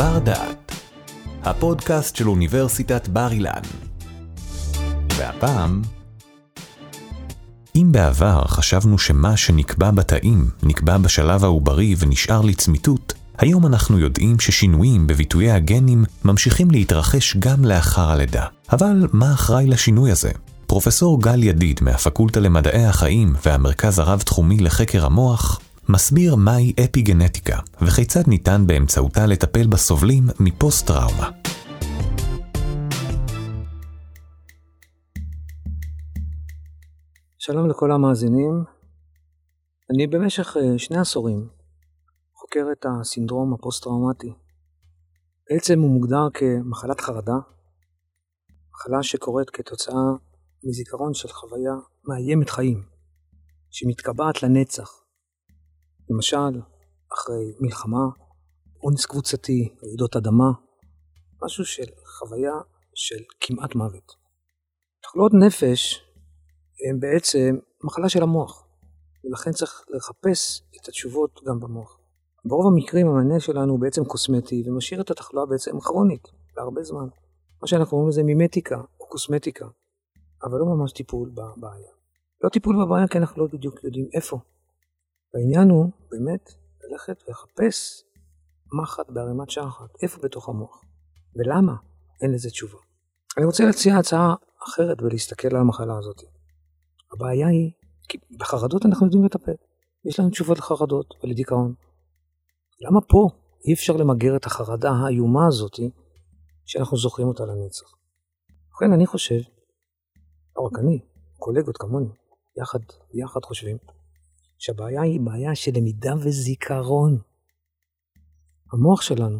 בר דעת, הפודקאסט של אוניברסיטת בר אילן. והפעם... אם בעבר חשבנו שמה שנקבע בתאים נקבע בשלב העוברי ונשאר לצמיתות, היום אנחנו יודעים ששינויים בביטויי הגנים ממשיכים להתרחש גם לאחר הלידה. אבל מה אחראי לשינוי הזה? פרופסור גל ידיד מהפקולטה למדעי החיים והמרכז הרב-תחומי לחקר המוח מסביר מהי אפיגנטיקה וכיצד ניתן באמצעותה לטפל בסובלים מפוסט-טראומה. שלום לכל המאזינים. אני במשך אה, שני עשורים חוקר את הסינדרום הפוסט-טראומטי. בעצם הוא מוגדר כמחלת חרדה, מחלה שקורית כתוצאה מזיכרון של חוויה מאיימת חיים, שמתקבעת לנצח. למשל, אחרי מלחמה, אונס קבוצתי, רעידות אדמה, משהו של חוויה של כמעט מוות. תחלואות נפש הן בעצם מחלה של המוח, ולכן צריך לחפש את התשובות גם במוח. ברוב המקרים המענה שלנו הוא בעצם קוסמטי ומשאיר את התחלואה בעצם כרונית להרבה זמן. מה שאנחנו קוראים לזה מימטיקה או קוסמטיקה, אבל לא ממש טיפול בבעיה. לא טיפול בבעיה כי אנחנו לא בדיוק יודעים איפה. והעניין הוא באמת ללכת ולחפש מחט בערימת שחת, איפה בתוך המוח, ולמה אין לזה תשובה. אני רוצה להציע הצעה אחרת ולהסתכל על המחלה הזאת. הבעיה היא, כי בחרדות אנחנו יודעים לטפל. יש לנו תשובות לחרדות ולדיכאון. למה פה אי אפשר למגר את החרדה האיומה הזאת שאנחנו זוכרים אותה לנצח? ובכן, אני חושב, לא רק אני, קולגות כמוני, יחד, יחד חושבים, שהבעיה היא בעיה של למידה וזיכרון. המוח שלנו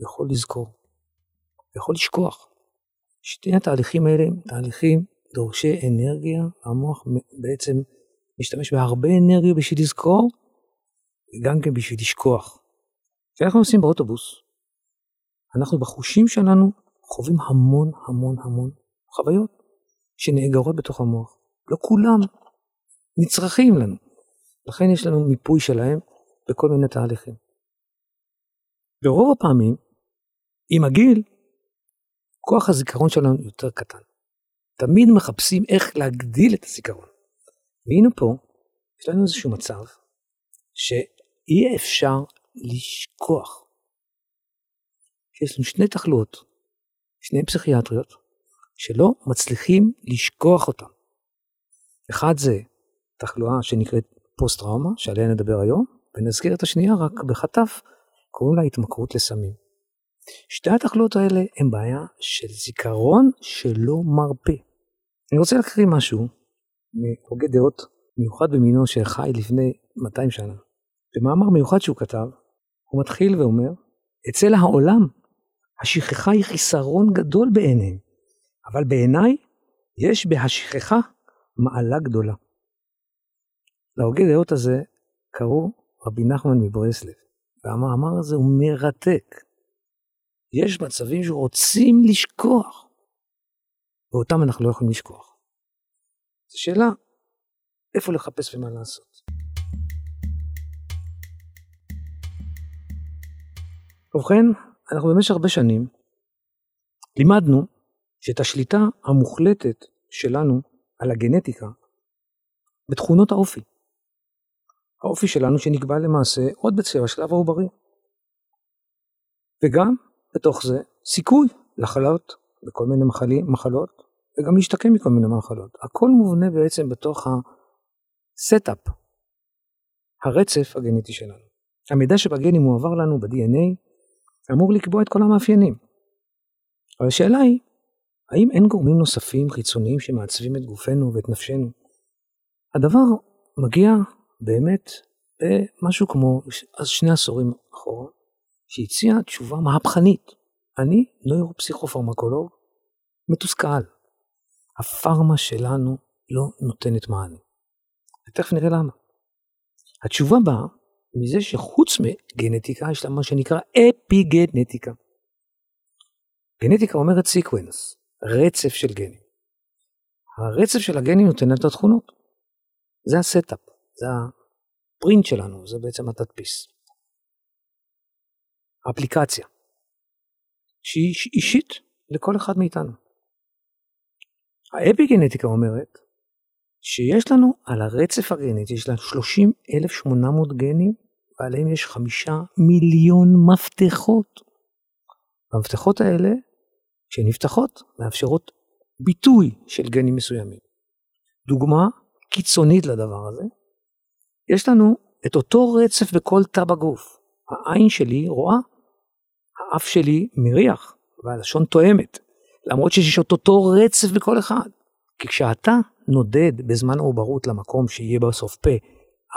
יכול לזכור, יכול לשכוח. שתי התהליכים האלה הם תהליכים דורשי אנרגיה, המוח בעצם משתמש בהרבה אנרגיה בשביל לזכור, וגם כן בשביל לשכוח. כשאנחנו נוסעים באוטובוס, אנחנו בחושים שלנו חווים המון המון המון חוויות שנאגרות בתוך המוח. לא כולם נצרכים לנו. לכן יש לנו מיפוי שלהם בכל מיני תהליכים. ברוב הפעמים, עם הגיל, כוח הזיכרון שלנו יותר קטן. תמיד מחפשים איך להגדיל את הזיכרון. והנה פה, יש לנו איזשהו מצב שאי אפשר לשכוח. יש לנו שני תחלואות, שני פסיכיאטריות, שלא מצליחים לשכוח אותם. אחד זה תחלואה שנקראת פוסט-טראומה, שעליה נדבר היום, ונזכיר את השנייה רק בחטף, קוראים לה התמכרות לסמים. שתי התחלואות האלה הן בעיה של זיכרון שלא מרפה. אני רוצה להקריא משהו מהוגה דעות מיוחד במינו שחי לפני 200 שנה. במאמר מיוחד שהוא כתב, הוא מתחיל ואומר, אצל העולם השכחה היא חיסרון גדול בעיניהם, אבל בעיניי יש בהשכחה מעלה גדולה. להוגה דעות הזה קראו רבי נחמן מברסלב, והמאמר הזה הוא מרתק. יש מצבים שרוצים לשכוח, ואותם אנחנו לא יכולים לשכוח. זו שאלה איפה לחפש ומה לעשות. ובכן, אנחנו במשך הרבה שנים לימדנו שאת השליטה המוחלטת שלנו על הגנטיקה בתכונות האופי. האופי שלנו שנקבע למעשה עוד בשלב העוברי. וגם בתוך זה סיכוי לחלות בכל מיני מחלים, מחלות וגם להשתקם מכל מיני מחלות. הכל מובנה בעצם בתוך ה setup, הרצף הגנטי שלנו. המידע שבגנים מועבר לנו ב-DNA אמור לקבוע את כל המאפיינים. אבל השאלה היא, האם אין גורמים נוספים חיצוניים שמעצבים את גופנו ואת נפשנו? הדבר מגיע באמת במשהו כמו שני עשורים אחורה, שהציע תשובה מהפכנית. אני נוירופסיכופרמקולוג מתוסכל. הפארמה שלנו לא נותנת מענה. ותכף נראה למה. התשובה באה מזה שחוץ מגנטיקה יש לה מה שנקרא אפיגנטיקה. גנטיקה אומרת sequence, רצף של גנים. הרצף של הגנים נותן את התכונות. זה ה setup, זה ה print שלנו, זה בעצם התדפיס. האפליקציה. שהיא אישית לכל אחד מאיתנו. האפיגנטיקה אומרת שיש לנו על הרצף הגנטי, יש לנו 30,800 גנים ועליהם יש חמישה מיליון מפתחות. המפתחות האלה, כשהן נפתחות, מאפשרות ביטוי של גנים מסוימים. דוגמה קיצונית לדבר הזה, יש לנו את אותו רצף בכל תא בגוף. העין שלי רואה, האף שלי מריח, והלשון תואמת, למרות שיש את אותו רצף בכל אחד. כי כשאתה נודד בזמן העוברות למקום שיהיה בסוף פה,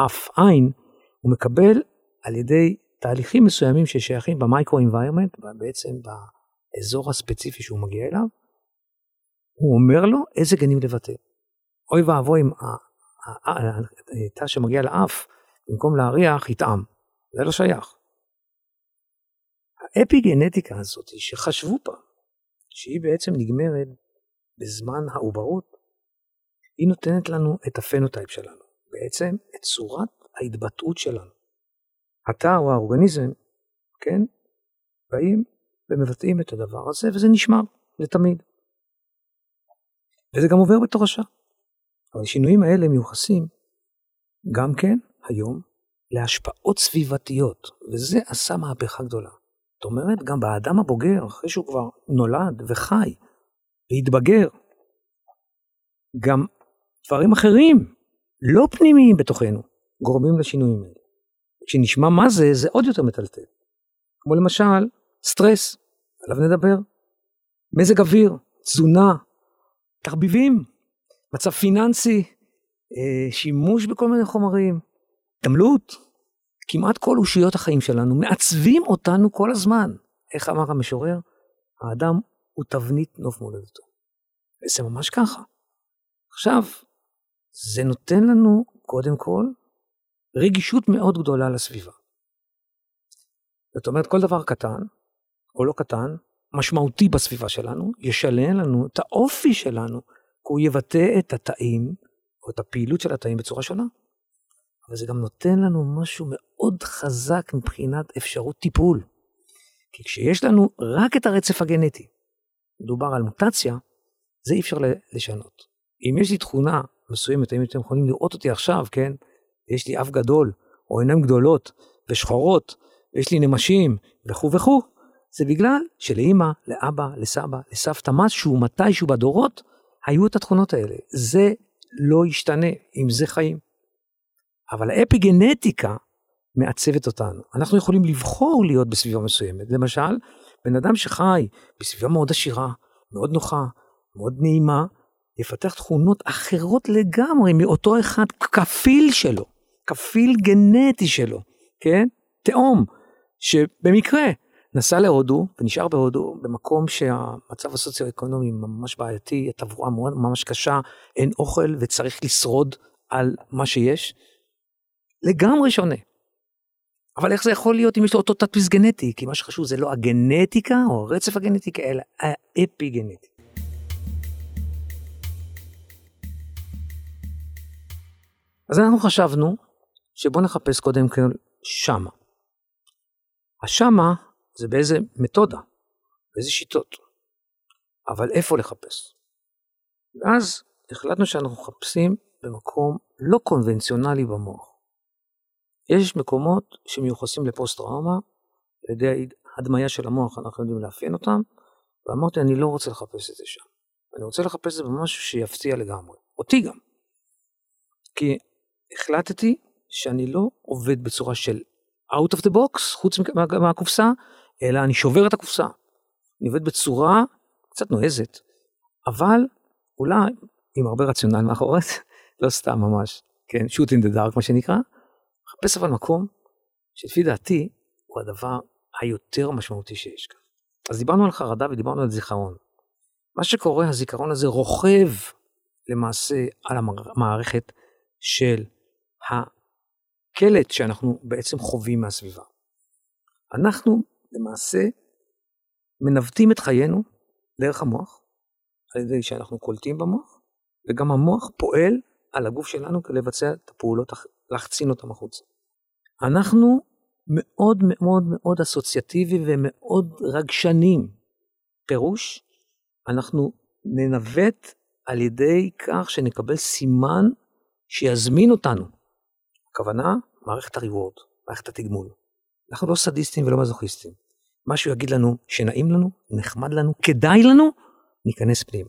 אף עין, הוא מקבל על ידי תהליכים מסוימים ששייכים במיקרו-אינביירמנט, בעצם באזור הספציפי שהוא מגיע אליו, הוא אומר לו איזה גנים לבטא. אוי ואבוי אם התא שמגיע לאף, במקום להריח, יטעם. זה לא שייך. האפיגנטיקה הזאת שחשבו פעם, שהיא בעצם נגמרת בזמן העוברות, היא נותנת לנו את הפנוטייפ שלנו, בעצם את צורת ההתבטאות שלנו. התא או האורגניזם, כן, באים ומבטאים את הדבר הזה, וזה נשמר לתמיד. וזה גם עובר בתורשה. אבל השינויים האלה מיוחסים גם כן היום להשפעות סביבתיות, וזה עשה מהפכה גדולה. זאת אומרת, גם באדם הבוגר, אחרי שהוא כבר נולד וחי והתבגר, גם דברים אחרים, לא פנימיים בתוכנו, גורמים לשינויים האלה. כשנשמע מה זה, זה עוד יותר מטלטל. כמו למשל, סטרס, עליו נדבר. מזג אוויר, תזונה, תחביבים, מצב פיננסי, אה, שימוש בכל מיני חומרים, התעמלות. כמעט כל אושיות החיים שלנו מעצבים אותנו כל הזמן. איך אמר המשורר? האדם הוא תבנית נוף מולדתו. וזה ממש ככה. עכשיו, זה נותן לנו, קודם כל, רגישות מאוד גדולה לסביבה. זאת אומרת, כל דבר קטן, או לא קטן, משמעותי בסביבה שלנו, ישלם לנו את האופי שלנו, הוא יבטא את התאים, או את הפעילות של התאים בצורה שונה. אבל זה גם נותן לנו משהו מאוד חזק מבחינת אפשרות טיפול. כי כשיש לנו רק את הרצף הגנטי, מדובר על מוטציה, זה אי אפשר לשנות. אם יש לי תכונה מסוימת, אם אתם יכולים לראות אותי עכשיו, כן? יש לי אף גדול, או עיניים גדולות, ושחורות, ויש לי נמשים, וכו' וכו', זה בגלל שלאימא, לאבא, לסבא, לסבתא, משהו, מתישהו בדורות, היו את התכונות האלה. זה לא ישתנה, עם זה חיים. אבל האפיגנטיקה מעצבת אותנו. אנחנו יכולים לבחור להיות בסביבה מסוימת. למשל, בן אדם שחי בסביבה מאוד עשירה, מאוד נוחה, מאוד נעימה, יפתח תכונות אחרות לגמרי מאותו אחד כפיל שלו, כפיל גנטי שלו, כן? תאום, שבמקרה נסע להודו ונשאר בהודו במקום שהמצב הסוציו-אקונומי ממש בעייתי, התברואה ממש קשה, אין אוכל וצריך לשרוד על מה שיש. לגמרי שונה. אבל איך זה יכול להיות אם יש לו אותו תדפיס גנטי? כי מה שחשוב זה לא הגנטיקה או הרצף הגנטיקה, אלא האפי-גנטי. אז אנחנו חשבנו שבוא נחפש קודם כל שמה. השמה זה באיזה מתודה, באיזה שיטות, אבל איפה לחפש? ואז החלטנו שאנחנו מחפשים במקום לא קונבנציונלי במוח. יש מקומות שמיוחסים לפוסט-טראומה, על ידי הדמיה של המוח אנחנו יודעים לאפיין אותם, ואמרתי אני לא רוצה לחפש את זה שם. אני רוצה לחפש את זה במשהו שיפתיע לגמרי, אותי גם. כי החלטתי שאני לא עובד בצורה של out of the box, חוץ מהקופסה, אלא אני שובר את הקופסה. אני עובד בצורה קצת נועזת, אבל אולי עם הרבה רציונל מאחורי זה, לא סתם ממש, כן, shoot in the dark מה שנקרא, מחפש אבל מקום שלפי דעתי הוא הדבר היותר משמעותי שיש כאן. אז דיברנו על חרדה ודיברנו על זיכרון. מה שקורה, הזיכרון הזה רוכב למעשה על המערכת של הקלט שאנחנו בעצם חווים מהסביבה. אנחנו למעשה מנווטים את חיינו דרך המוח, על ידי שאנחנו קולטים במוח, וגם המוח פועל על הגוף שלנו כדי לבצע את הפעולות, להחצין אותם החוצה. אנחנו מאוד מאוד מאוד אסוציאטיבי ומאוד רגשנים. פירוש, אנחנו ננווט על ידי כך שנקבל סימן שיזמין אותנו. הכוונה, מערכת הריוורד, מערכת התגמול. אנחנו לא סדיסטים ולא מזוכיסטים. משהו יגיד לנו שנעים לנו, נחמד לנו, כדאי לנו, ניכנס פנים.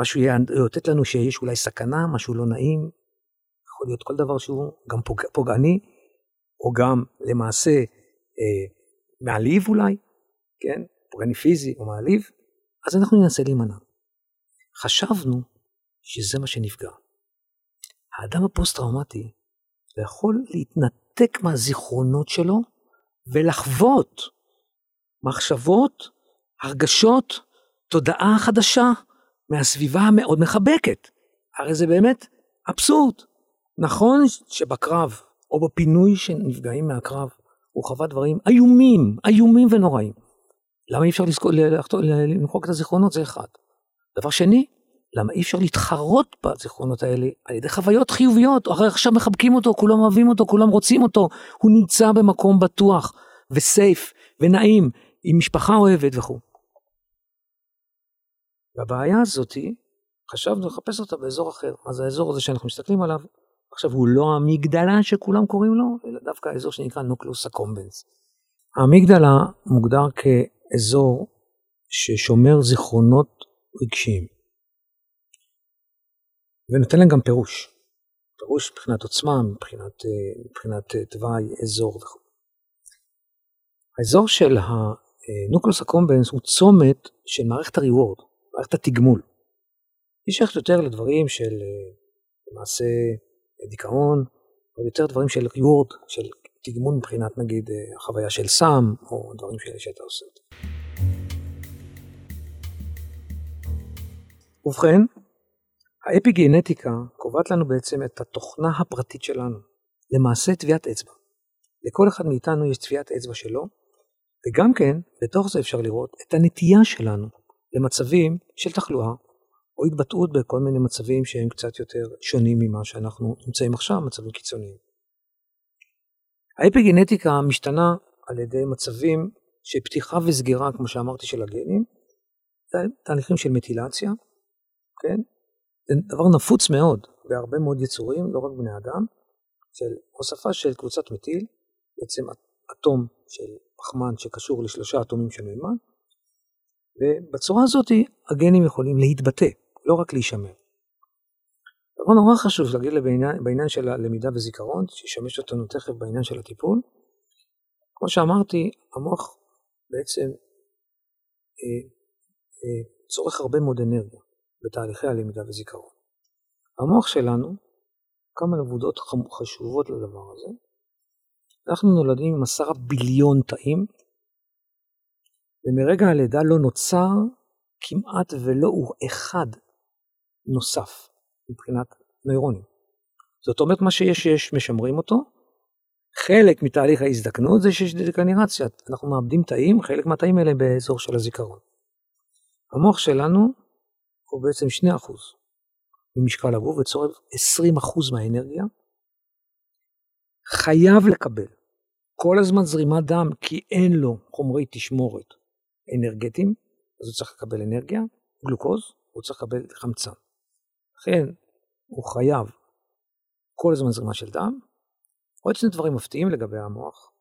משהו יאותת לנו שיש אולי סכנה, משהו לא נעים, יכול להיות כל דבר שהוא גם פוג... פוגעני, או גם למעשה אה, מעליב אולי, כן? פוגעני פיזי או מעליב, אז אנחנו ננסה להימנע. חשבנו שזה מה שנפגע. האדם הפוסט-טראומטי יכול להתנתק מהזיכרונות שלו ולחוות מחשבות, הרגשות, תודעה חדשה מהסביבה המאוד מחבקת. הרי זה באמת אבסורד. נכון שבקרב או בפינוי שנפגעים מהקרב הוא חווה דברים איומים, איומים ונוראים. למה אי אפשר למחוק את הזיכרונות? זה אחד. דבר שני, למה אי אפשר להתחרות בזיכרונות האלה על ידי חוויות חיוביות, הרי עכשיו מחבקים אותו, כולם אוהבים אותו, כולם רוצים אותו, הוא נמצא במקום בטוח וסייף ונעים, משפחה אוהבת וכו'. והבעיה הזאתי, חשבנו לחפש אותה באזור אחר. אז האזור הזה שאנחנו מסתכלים עליו, עכשיו הוא לא המגדלה שכולם קוראים לו, אלא דווקא האזור שנקרא נוקלוס הקומבנס. המגדלה מוגדר כאזור ששומר זיכרונות רגשיים. ונותן להם גם פירוש. פירוש מבחינת עוצמה, מבחינת, אה, מבחינת אה, תוואי, אזור וכו'. האזור של הנוקלוס הקומבנס הוא צומת של מערכת הריוורד, מערכת התגמול. היא שייכת יותר לדברים של אה, למעשה דיכאון, או יותר דברים של ריוורד, של תגמול מבחינת נגיד החוויה של סם, או דברים שאתה עושה. ובכן, האפיגנטיקה קובעת לנו בעצם את התוכנה הפרטית שלנו, למעשה טביעת אצבע. לכל אחד מאיתנו יש טביעת אצבע שלו, וגם כן, בתוך זה אפשר לראות את הנטייה שלנו למצבים של תחלואה, או התבטאות בכל מיני מצבים שהם קצת יותר שונים ממה שאנחנו נמצאים עכשיו, מצבים קיצוניים. האפיגנטיקה משתנה על ידי מצבים של פתיחה וסגירה, כמו שאמרתי, של הגנים, תהליכים של מטילציה, כן? זה דבר נפוץ מאוד בהרבה מאוד יצורים, לא רק בני אדם, של הוספה של קבוצת מטיל, בעצם אטום של פחמן שקשור לשלושה אטומים של מימן, ובצורה הזאת הגנים יכולים להתבטא, לא רק להישמר. דבר נורא חשוב להגיד בעניין, בעניין של הלמידה וזיכרון, שישמש אותנו תכף בעניין של הטיפול. כמו שאמרתי, המוח בעצם אה, אה, צורך הרבה מאוד אנרגיה. בתהליכי הלמידה וזיכרון. המוח שלנו, כמה נבודות חשובות לדבר הזה. אנחנו נולדים עם עשרה ביליון תאים, ומרגע הלידה לא נוצר כמעט ולא הוא אחד נוסף מבחינת נוירונים. זאת אומרת, מה שיש, יש, משמרים אותו. חלק מתהליך ההזדקנות זה שיש דקנרציה, אנחנו מאבדים תאים, חלק מהתאים האלה באזור של הזיכרון. המוח שלנו הוא בעצם 2% ממשקל הגוף וצורב 20% מהאנרגיה, חייב לקבל כל הזמן זרימת דם כי אין לו חומרי תשמורת אנרגטיים, אז הוא צריך לקבל אנרגיה, גלוקוז, הוא צריך לקבל חמצן. לכן הוא חייב כל הזמן זרימה של דם. עוד שני דברים מפתיעים לגבי המוח.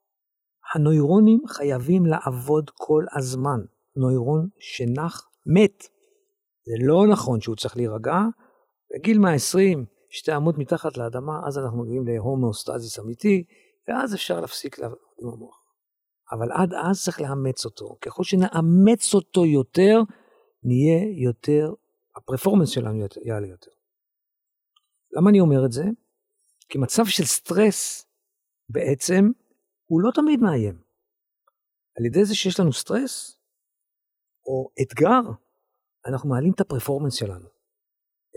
הנוירונים חייבים לעבוד כל הזמן. נוירון שנח מת. זה לא נכון שהוא צריך להירגע. בגיל 120, שתי עמוד מתחת לאדמה, אז אנחנו מגיעים להומואוסטזיס אמיתי, ואז אפשר להפסיק לעבוד עם המוח. אבל עד אז צריך לאמץ אותו. ככל שנאמץ אותו יותר, נהיה יותר, ה performance שלנו יעלה יותר. למה אני אומר את זה? כי מצב של סטרס בעצם הוא לא תמיד מאיים. על ידי זה שיש לנו סטרס, או אתגר, אנחנו מעלים את ה performance שלנו.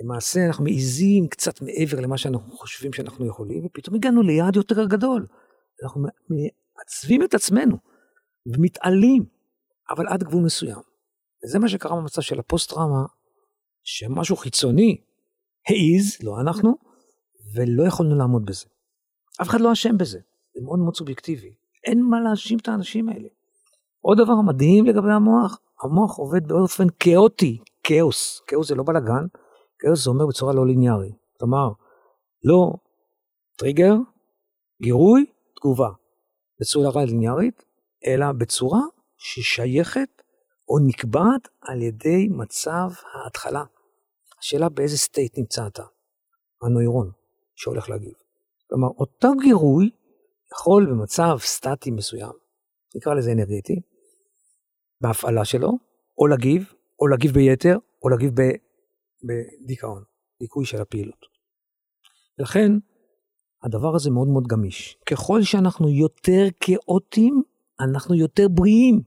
למעשה אנחנו מעיזים קצת מעבר למה שאנחנו חושבים שאנחנו יכולים, ופתאום הגענו ליעד יותר גדול. אנחנו מעצבים את עצמנו ומתעלים, אבל עד גבול מסוים. וזה מה שקרה במצב של הפוסט-טראומה, שמשהו חיצוני העיז, לא אנחנו, ולא יכולנו לעמוד בזה. אף אחד לא אשם בזה, זה מאוד מאוד סובייקטיבי. אין מה להאשים את האנשים האלה. עוד דבר מדהים לגבי המוח, המוח עובד באופן כאוטי, כאוס. כאוס זה לא בלאגן, כאוס זה אומר בצורה לא ליניארי. כלומר, לא טריגר, גירוי, תגובה. בצורה ליניארית, אלא בצורה ששייכת או נקבעת על ידי מצב ההתחלה. השאלה באיזה state נמצא אתה, הנוירון שהולך להגיב. כלומר, אותו גירוי יכול במצב סטטי מסוים, נקרא לזה אנרגטי, בהפעלה שלו, או להגיב, או להגיב ביתר, או להגיב בדיכאון, דיכוי של הפעילות. לכן, הדבר הזה מאוד מאוד גמיש. ככל שאנחנו יותר כאוטים, אנחנו יותר בריאים.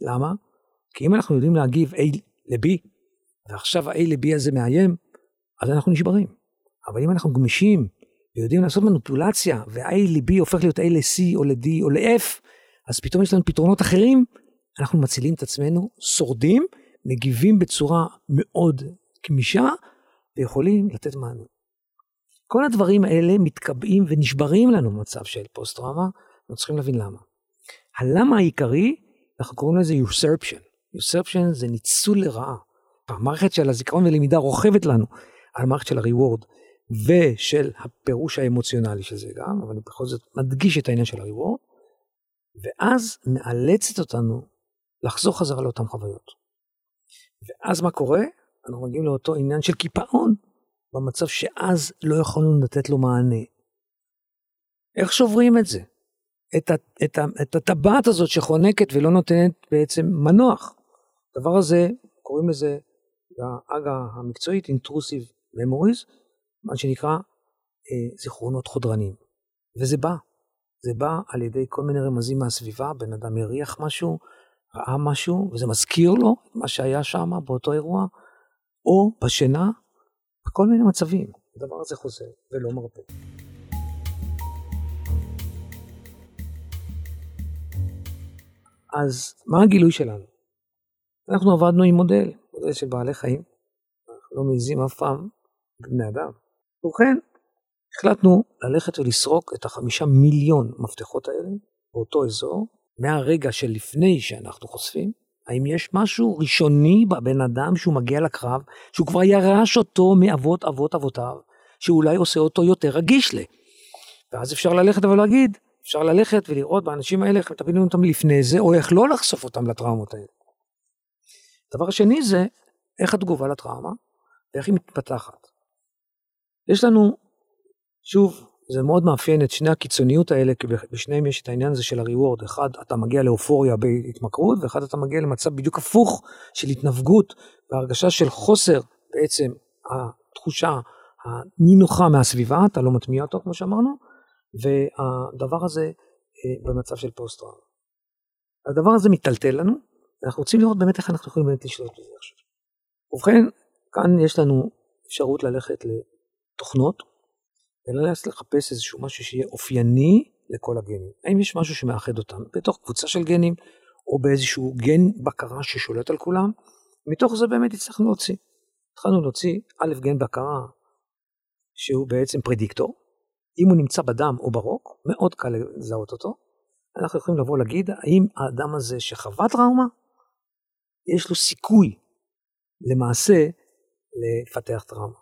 למה? כי אם אנחנו יודעים להגיב A ל-B, ועכשיו ה-A ל-B הזה מאיים, אז אנחנו נשברים. אבל אם אנחנו גמישים ויודעים לעשות מניפולציה, וה-A ל-B הופך להיות A ל-C או ל-D או ל-F, אז פתאום יש לנו פתרונות אחרים, אנחנו מצילים את עצמנו, שורדים, מגיבים בצורה מאוד גמישה, ויכולים לתת מענה. כל הדברים האלה מתקבעים ונשברים לנו במצב של פוסט-טראומה, אנחנו צריכים להבין למה. הלמה העיקרי, אנחנו קוראים לזה usurption. usurption זה ניצול לרעה. המערכת של הזיכרון ולמידה רוכבת לנו על המערכת של ה-reward ושל הפירוש האמוציונלי של זה גם, אבל אני בכל זאת מדגיש את העניין של ה-reward, ואז מאלצת אותנו לחזור חזרה לאותן חוויות. ואז מה קורה? אנחנו מגיעים לאותו עניין של קיפאון, במצב שאז לא יכולנו לתת לו מענה. איך שוברים את זה? את, ה, את, ה, את הטבעת הזאת שחונקת ולא נותנת בעצם מנוח. הדבר הזה, קוראים לזה בעגה המקצועית intrusive memories, מה שנקרא אה, זיכרונות חודרניים. וזה בא, זה בא על ידי כל מיני רמזים מהסביבה, בן אדם הריח משהו, ראה משהו, וזה מזכיר לו מה שהיה שם באותו אירוע, או בשינה, בכל מיני מצבים. הדבר הזה חוזר ולא מרפא. אז מה הגילוי שלנו? אנחנו עבדנו עם מודל, מודל של בעלי חיים. אנחנו לא מעיזים אף פעם בבני אדם. ובכן, החלטנו ללכת ולסרוק את החמישה מיליון מפתחות האלה באותו אזור, מהרגע שלפני שאנחנו חושפים, האם יש משהו ראשוני בבן אדם שהוא מגיע לקרב, שהוא כבר ירש אותו מאבות אבות אבותיו, שאולי עושה אותו יותר רגיש ל... ואז אפשר ללכת ולהגיד, אפשר ללכת ולראות באנשים האלה איך מטפלים אותם לפני זה, או איך לא לחשוף אותם לטראומות האלה. הדבר השני זה איך התגובה לטראומה ואיך היא מתפתחת. יש לנו, שוב, זה מאוד מאפיין את שני הקיצוניות האלה, כי בשניהם יש את העניין הזה של הריוורד. אחד, אתה מגיע לאופוריה בהתמכרות, ואחד, אתה מגיע למצב בדיוק הפוך של התנווגות והרגשה של חוסר, בעצם התחושה הנינוחה מהסביבה, אתה לא מטמיע אותו כמו שאמרנו, והדבר הזה אה, במצב של פוסט-טראומה. הדבר הזה מיטלטל לנו, ואנחנו רוצים לראות באמת איך אנחנו יכולים באמת לשלוט בזה עכשיו. ובכן, כאן יש לנו אפשרות ללכת לתוכנות, וללכת לחפש איזשהו משהו שיהיה אופייני לכל הגנים. האם יש משהו שמאחד אותם בתוך קבוצה של גנים, או באיזשהו גן בקרה ששולט על כולם? מתוך זה באמת הצלחנו להוציא. התחלנו להוציא א' גן בקרה שהוא בעצם פרדיקטור, אם הוא נמצא בדם או ברוק, מאוד קל לזהות אותו. אנחנו יכולים לבוא להגיד האם האדם הזה שחווה טראומה, יש לו סיכוי למעשה לפתח טראומה.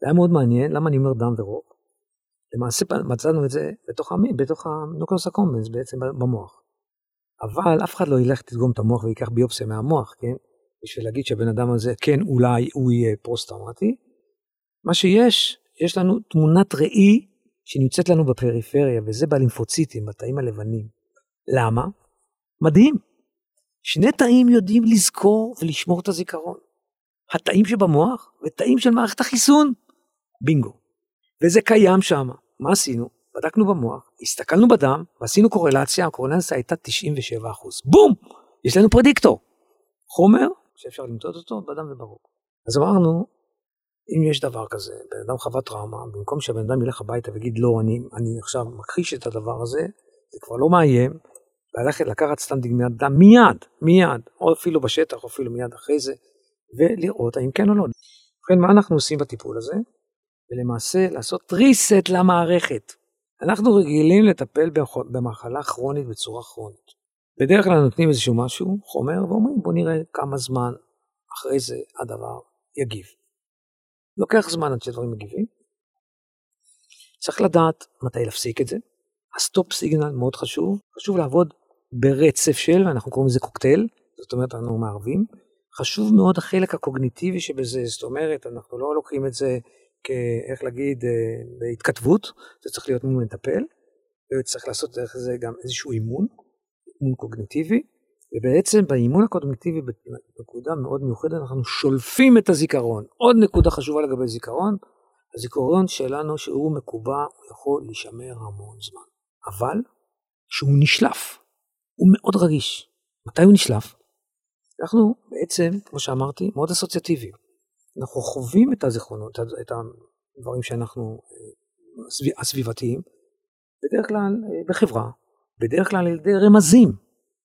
זה היה מאוד מעניין, למה אני אומר דם ורוק? למעשה מצאנו את זה בתוך, המין, בתוך ה nucleus accumbens בעצם במוח. אבל אף אחד לא ילך לדגום את המוח ויקח ביופסיה מהמוח, כן? בשביל להגיד שהבן אדם הזה, כן, אולי הוא יהיה פוסט-טראומטי. מה שיש, יש לנו תמונת ראי שנמצאת לנו בפריפריה, וזה בלימפוציטים, בתאים הלבנים. למה? מדהים. שני תאים יודעים לזכור ולשמור את הזיכרון. התאים שבמוח ותאים של מערכת החיסון. בינגו. וזה קיים שם. מה עשינו? בדקנו במוח, הסתכלנו בדם, ועשינו קורלציה, הקורלציה הייתה 97 בום! יש לנו פרדיקטור. חומר שאפשר למדוד אותו בדם וברור. אז אמרנו, אם יש דבר כזה, בן אדם חווה טראומה, במקום שהבן אדם ילך הביתה ויגיד לא, אני, אני עכשיו מכחיש את הדבר הזה, זה כבר לא מאיים, ללכת לקחת סתם דגמיית דם מיד, מיד, או אפילו בשטח, או אפילו מיד אחרי זה, ולראות האם כן או לא. ובכן, מה אנחנו עושים בטיפול הזה? ולמעשה לעשות reset למערכת. אנחנו רגילים לטפל במחלה כרונית בצורה כרונית. בדרך כלל נותנים איזשהו משהו, חומר, ואומרים בוא נראה כמה זמן אחרי זה הדבר יגיב. לוקח זמן עד שדברים מגיבים. צריך לדעת מתי להפסיק את זה. ה stop signal מאוד חשוב, חשוב לעבוד ברצף של, אנחנו קוראים לזה קוקטייל, זאת אומרת אנחנו מערבים. חשוב מאוד החלק הקוגניטיבי שבזה, זאת אומרת אנחנו לא לוקחים את זה כאיך להגיד, אה, בהתכתבות, זה צריך להיות מול מטפל, וצריך לעשות דרך זה גם איזשהו אימון, אימון קוגניטיבי, ובעצם באימון הקוגניטיבי בנקודה מאוד מיוחדת אנחנו שולפים את הזיכרון. עוד נקודה חשובה לגבי זיכרון, הזיכרון שלנו שהוא מקובע, הוא יכול להישמר המון זמן. אבל שהוא נשלף, הוא מאוד רגיש. מתי הוא נשלף? אנחנו בעצם, כמו שאמרתי, מאוד אסוציאטיביים. אנחנו חווים את הזיכרונות, את הדברים שאנחנו, הסביבתיים, בדרך כלל אה, בחברה, בדרך כלל על ידי רמזים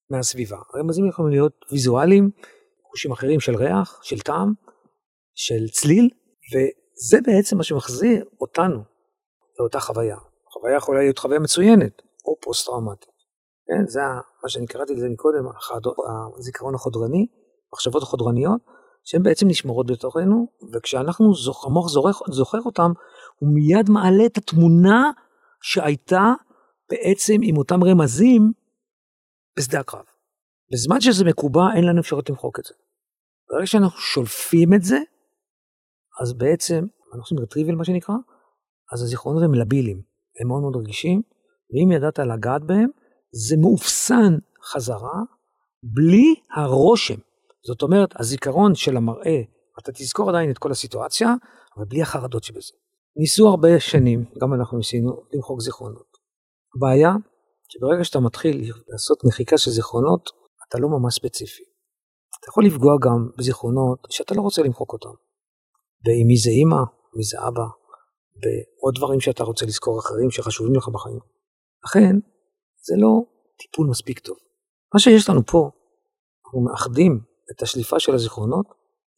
מהסביבה. רמזים יכולים להיות ויזואליים, חושים אחרים של ריח, של טעם, של צליל, וזה בעצם מה שמחזיר אותנו לאותה חוויה. חוויה יכולה להיות חוויה מצוינת, או פוסט-טראומטית. כן, זה מה שאני קראתי לזה מקודם, הזיכרון החודרני, מחשבות החודרניות, שהן בעצם נשמרות בתוכנו, וכשאנחנו, המוח זוכר, זוכר אותם, הוא מיד מעלה את התמונה שהייתה בעצם עם אותם רמזים בשדה הקרב. בזמן שזה מקובע, אין לנו אפשרות למחוק את זה. ברגע שאנחנו שולפים את זה, אז בעצם, אנחנו עושים רטריבל מה שנקרא, אז הזיכרונות הם לבילים, הם מאוד מאוד רגישים, ואם ידעת לגעת בהם, זה מאופסן חזרה בלי הרושם. זאת אומרת, הזיכרון של המראה, אתה תזכור עדיין את כל הסיטואציה, אבל בלי החרדות שבזה. ניסו הרבה שנים, גם אנחנו ניסינו, למחוק זיכרונות. הבעיה, שברגע שאתה מתחיל לעשות מחיקה של זיכרונות, אתה לא ממש ספציפי. אתה יכול לפגוע גם בזיכרונות שאתה לא רוצה למחוק אותם. ומי זה אימא, מי זה אבא, ועוד דברים שאתה רוצה לזכור אחרים שחשובים לך בחיים. לכן, זה לא טיפול מספיק טוב. מה שיש לנו פה, אנחנו מאחדים את השליפה של הזיכרונות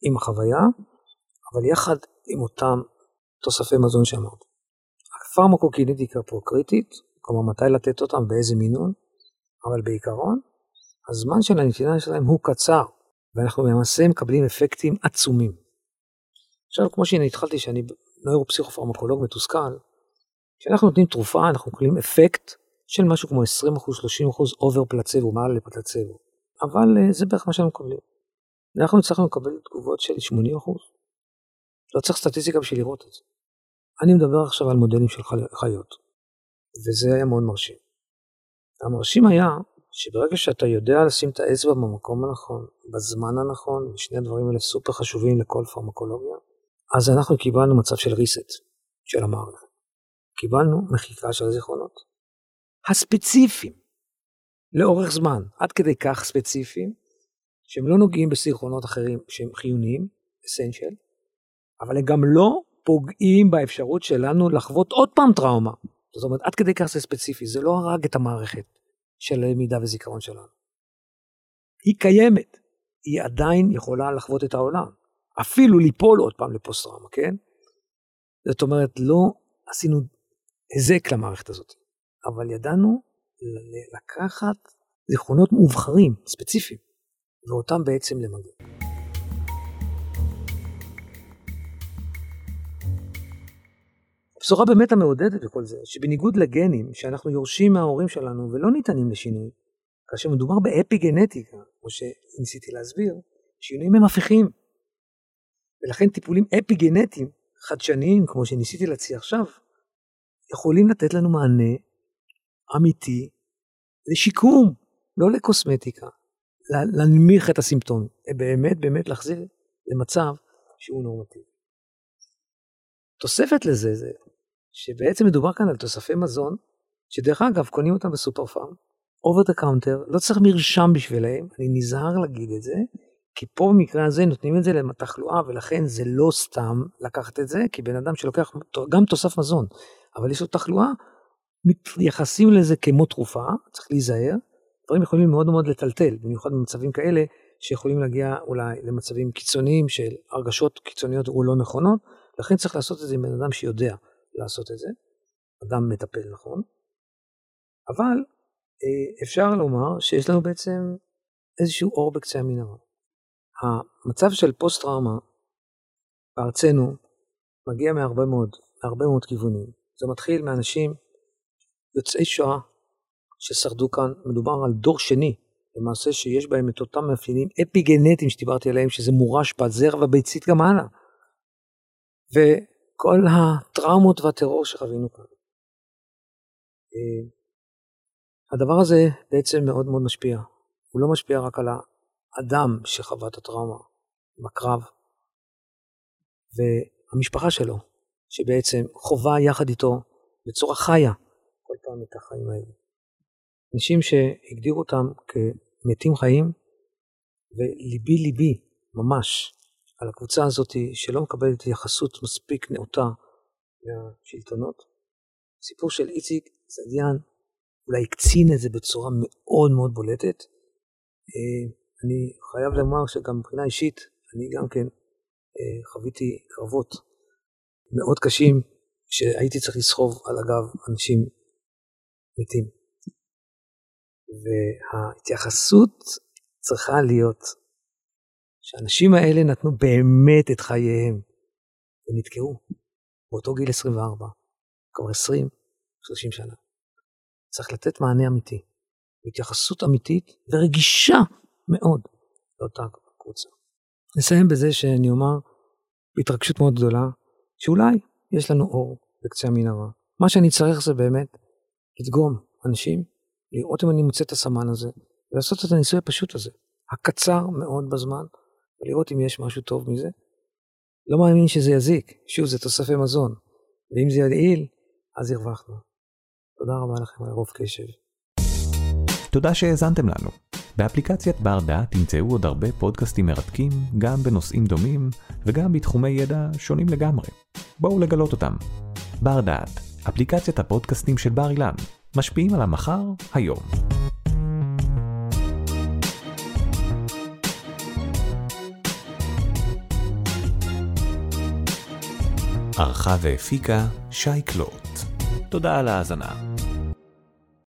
עם החוויה, אבל יחד עם אותם תוספי מזון שאמרתי. הפרמקוקינטיקה פה קריטית, כלומר מתי לתת אותם, באיזה מינון, אבל בעיקרון, הזמן של הנתינה שלהם הוא קצר, ואנחנו למעשה מקבלים אפקטים עצומים. עכשיו, כמו שהנה התחלתי שאני נוירופסיכופרמקולוג מתוסכל, כשאנחנו נותנים תרופה אנחנו מקבלים אפקט של משהו כמו 20%, 30% over placebo, מעל לפלצבו. אבל אה, זה בערך מה שאנחנו מקבלים. אנחנו הצלחנו לקבל תגובות של 80%. לא צריך סטטיסטיקה בשביל לראות את זה. אני מדבר עכשיו על מודלים של חיות, וזה היה מאוד מרשים. המרשים היה שברגע שאתה יודע לשים את האצבע במקום הנכון, בזמן הנכון, ושני הדברים האלה סופר חשובים לכל פרמקולוגיה, אז אנחנו קיבלנו מצב של reset של המערכת. קיבלנו מחיקה של הזיכרונות. הספציפיים, לאורך זמן, עד כדי כך ספציפיים, שהם לא נוגעים בזיכרונות אחרים שהם חיוניים, essential, אבל הם גם לא פוגעים באפשרות שלנו לחוות עוד פעם טראומה. זאת אומרת, עד כדי כך זה ספציפי, זה לא הרג את המערכת של למידה וזיכרון שלנו. היא קיימת, היא עדיין יכולה לחוות את העולם. אפילו ליפול עוד פעם לפוסט טראומה, כן? זאת אומרת, לא עשינו היזק למערכת הזאת, אבל ידענו לקחת זיכרונות מובחרים, ספציפיים, ואותם בעצם למגן. הבשורה באמת המעודדת בכל זה, שבניגוד לגנים שאנחנו יורשים מההורים שלנו ולא ניתנים לשינוי, כאשר מדובר באפי גנטיקה, כמו שניסיתי להסביר, שינויים הם הפיכים. ולכן טיפולים אפי גנטיים חדשניים, כמו שניסיתי להציע עכשיו, יכולים לתת לנו מענה אמיתי לשיקום, לא לקוסמטיקה, להנמיך את הסימפטומים, באמת באמת להחזיר למצב שהוא נורמטיבי. תוספת לזה זה שבעצם מדובר כאן על תוספי מזון, שדרך אגב קונים אותם בסופר פארם, over the counter, לא צריך מרשם בשבילם, אני נזהר להגיד את זה, כי פה במקרה הזה נותנים את זה לתחלואה, ולכן זה לא סתם לקחת את זה, כי בן אדם שלוקח גם תוסף מזון, אבל יש לו תחלואה, מתייחסים לזה כמו תרופה, צריך להיזהר, דברים יכולים מאוד מאוד לטלטל, במיוחד במצבים כאלה, שיכולים להגיע אולי למצבים קיצוניים של הרגשות קיצוניות או לא נכונות, לכן צריך לעשות את זה עם בן אדם שיודע לעשות את זה, אדם מטפל נכון, אבל אה, אפשר לומר שיש לנו בעצם איזשהו אור בקצה המנהרה. המצב של פוסט-טראומה בארצנו מגיע מהרבה מאוד, מהרבה מאוד כיוונים. זה מתחיל מאנשים יוצאי שואה ששרדו כאן, מדובר על דור שני, למעשה שיש בהם את אותם מאפיינים אפי-גנטיים שדיברתי עליהם, שזה מורש בזרע והביצית גם הלאה. וכל הטראומות והטרור שחווינו כאן. אה, הדבר הזה בעצם מאוד מאוד משפיע. הוא לא משפיע רק על האדם שחווה את הטראומה בקרב, והמשפחה שלו, שבעצם חווה יחד איתו בצורה חיה כל פעם את החיים האלה. אנשים שהגדירו אותם כמתים חיים, וליבי ליבי ממש על הקבוצה הזאת שלא מקבלת התייחסות מספיק נאותה מהשלטונות. סיפור של איציק זדיאן אולי הקצין את זה בצורה מאוד מאוד בולטת. אה, אני חייב לומר שגם מבחינה אישית, אני גם כן אה, חוויתי קרבות מאוד קשים, שהייתי צריך לסחוב על הגב אנשים מתים. וההתייחסות צריכה להיות שהאנשים האלה נתנו באמת את חייהם ונתקעו באותו גיל 24, כבר 20, 30 שנה. צריך לתת מענה אמיתי, התייחסות אמיתית ורגישה מאוד לאותה קבוצה. נסיים בזה שאני אומר בהתרגשות מאוד גדולה, שאולי יש לנו אור בקצה המנהרה. מה שאני צריך זה באמת לדגום אנשים, לראות אם אני מוצא את הסמן הזה, ולעשות את הניסוי הפשוט הזה, הקצר מאוד בזמן, ולראות אם יש משהו טוב מזה. לא מאמין שזה יזיק, שוב, זה תוספי מזון, ואם זה יעיל, אז הרווחנו. תודה רבה לכם על רוב קשב. תודה שהאזנתם לנו. באפליקציית בר דעת תמצאו עוד הרבה פודקאסטים מרתקים, גם בנושאים דומים וגם בתחומי ידע שונים לגמרי. בואו לגלות אותם. בר דעת, אפליקציית הפודקאסטים של בר אילן, משפיעים על המחר, היום. ערכה והפיקה שי קלוט. תודה על ההאזנה.